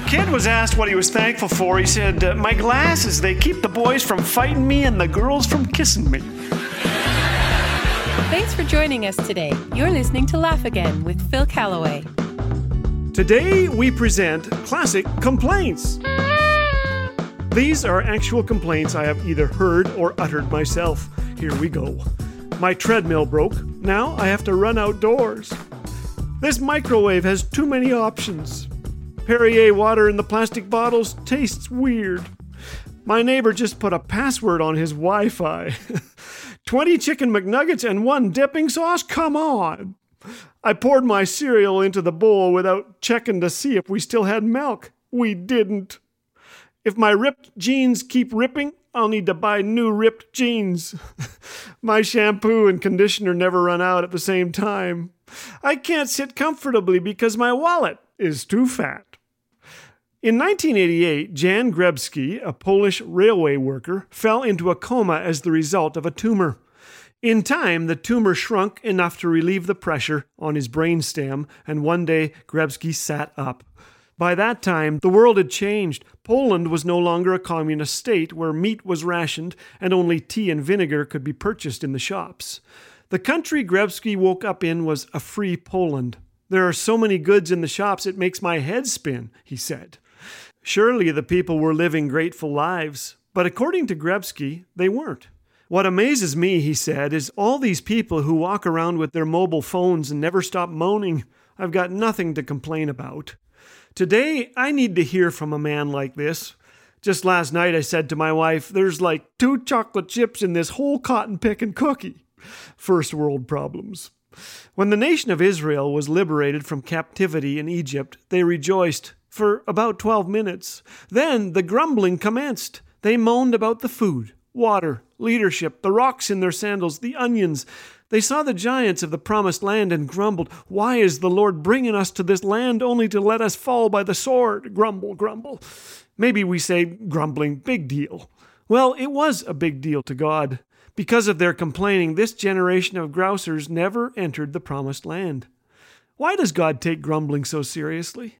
A kid was asked what he was thankful for. He said, uh, My glasses, they keep the boys from fighting me and the girls from kissing me. Thanks for joining us today. You're listening to Laugh Again with Phil Callaway. Today we present classic complaints. These are actual complaints I have either heard or uttered myself. Here we go. My treadmill broke. Now I have to run outdoors. This microwave has too many options. Perrier water in the plastic bottles tastes weird. My neighbor just put a password on his Wi Fi. 20 chicken McNuggets and one dipping sauce? Come on. I poured my cereal into the bowl without checking to see if we still had milk. We didn't. If my ripped jeans keep ripping, I'll need to buy new ripped jeans. my shampoo and conditioner never run out at the same time. I can't sit comfortably because my wallet is too fat. In 1988, Jan Grebski, a Polish railway worker, fell into a coma as the result of a tumor. In time, the tumor shrunk enough to relieve the pressure on his brainstem, and one day Grebski sat up. By that time, the world had changed. Poland was no longer a communist state where meat was rationed and only tea and vinegar could be purchased in the shops. The country Grebski woke up in was a free Poland. There are so many goods in the shops it makes my head spin, he said. Surely the people were living grateful lives, but according to Grebski, they weren't. What amazes me, he said, is all these people who walk around with their mobile phones and never stop moaning. I've got nothing to complain about. Today, I need to hear from a man like this. Just last night, I said to my wife, There's like two chocolate chips in this whole cotton picking cookie. First world problems. When the nation of Israel was liberated from captivity in Egypt, they rejoiced for about 12 minutes. Then the grumbling commenced. They moaned about the food, water, leadership, the rocks in their sandals, the onions. They saw the giants of the promised land and grumbled, Why is the Lord bringing us to this land only to let us fall by the sword? Grumble, grumble. Maybe we say grumbling, big deal. Well, it was a big deal to God. Because of their complaining, this generation of grousers never entered the promised land. Why does God take grumbling so seriously?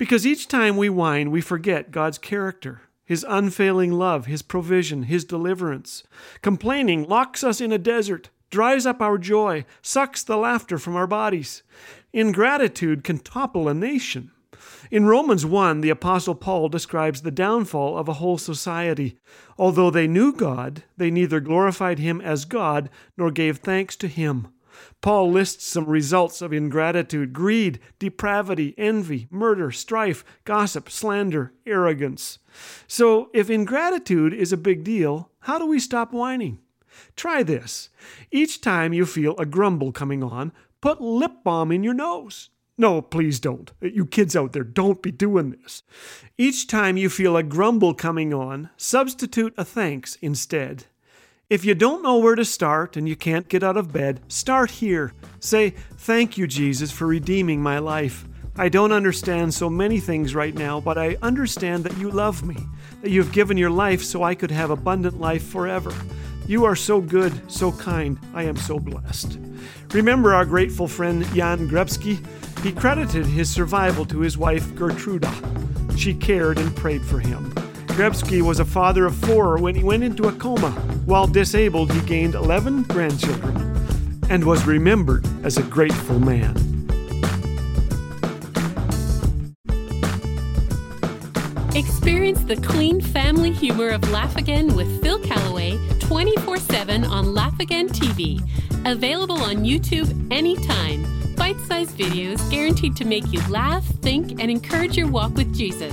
Because each time we whine, we forget God's character, His unfailing love, His provision, His deliverance. Complaining locks us in a desert, dries up our joy, sucks the laughter from our bodies. Ingratitude can topple a nation. In Romans 1, the Apostle Paul describes the downfall of a whole society. Although they knew God, they neither glorified Him as God nor gave thanks to Him. Paul lists some results of ingratitude greed, depravity, envy, murder, strife, gossip, slander, arrogance. So, if ingratitude is a big deal, how do we stop whining? Try this. Each time you feel a grumble coming on, put lip balm in your nose. No, please don't. You kids out there, don't be doing this. Each time you feel a grumble coming on, substitute a thanks instead. If you don't know where to start and you can't get out of bed, start here. Say, Thank you, Jesus, for redeeming my life. I don't understand so many things right now, but I understand that you love me, that you have given your life so I could have abundant life forever. You are so good, so kind. I am so blessed. Remember our grateful friend Jan Grebski? He credited his survival to his wife Gertruda. She cared and prayed for him. Grebski was a father of four when he went into a coma. While disabled, he gained 11 grandchildren and was remembered as a grateful man. Experience the clean family humor of Laugh Again with Phil Callaway 24 7 on Laugh Again TV. Available on YouTube anytime. Bite sized videos guaranteed to make you laugh, think, and encourage your walk with Jesus.